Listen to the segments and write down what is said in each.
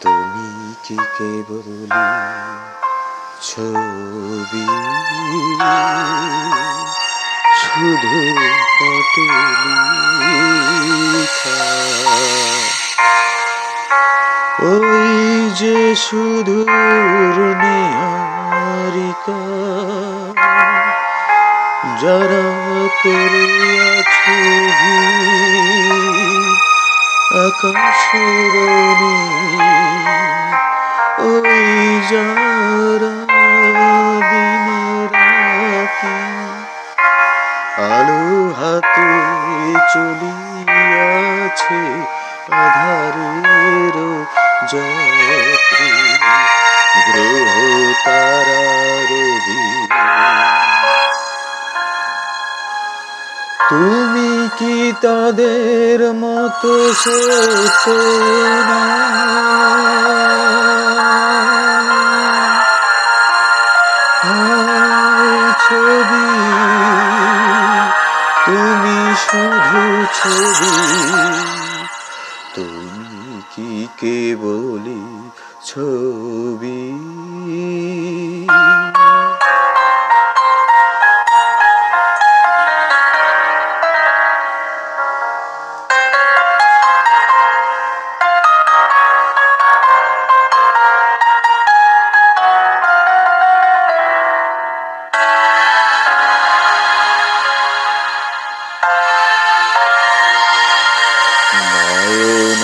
তুমি কি কেবল ছবি? শুধু ওই যে সুদূর নেয়া নিহারিকা যারা করে আছে ওই যারা দিন রাতি আলো হাতে চলিয়াছে আধারের যাত্রী তুমি কি তাদের মতো ছবি তুমি শুধু ছবি তুমি কি কেবলি ছবি। নয়ন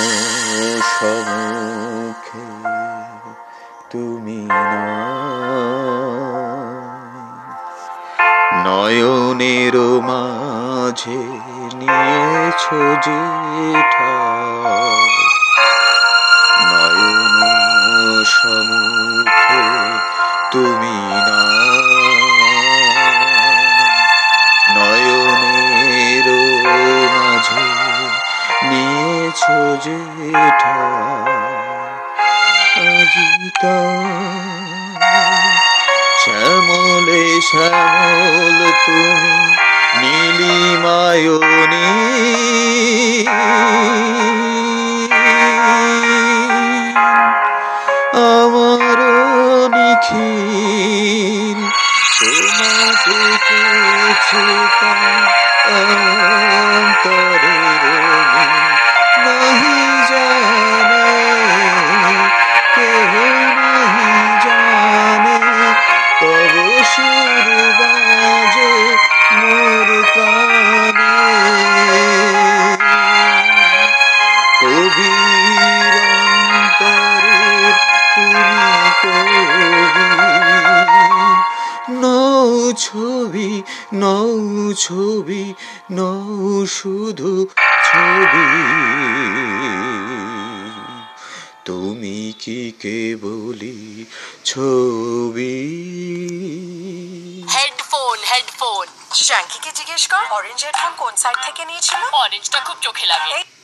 নয়নের মাঝে নিয়েছ যে ঠাই। নয়ন সমুখে তুমি না নয়নের মাঝে নিয়েছ যে আজিতা শ্যামলে শ্যামল তুমি নীলিমায়নী আমার নিখিল তোমাকে পেয়েছে অন্তরের তুমি নৌ ছবি নৌ ছবি নৌ শুধু ছবি। তুমি কি কেবলি ছবি? Headphone headphone. শ্যাঙ্কিকে জিজ্ঞেস কর অরেঞ্জ হেডফোন কোন সাইড থেকে নিয়েছিল? অরেঞ্জটা খুব চোখে লাগে।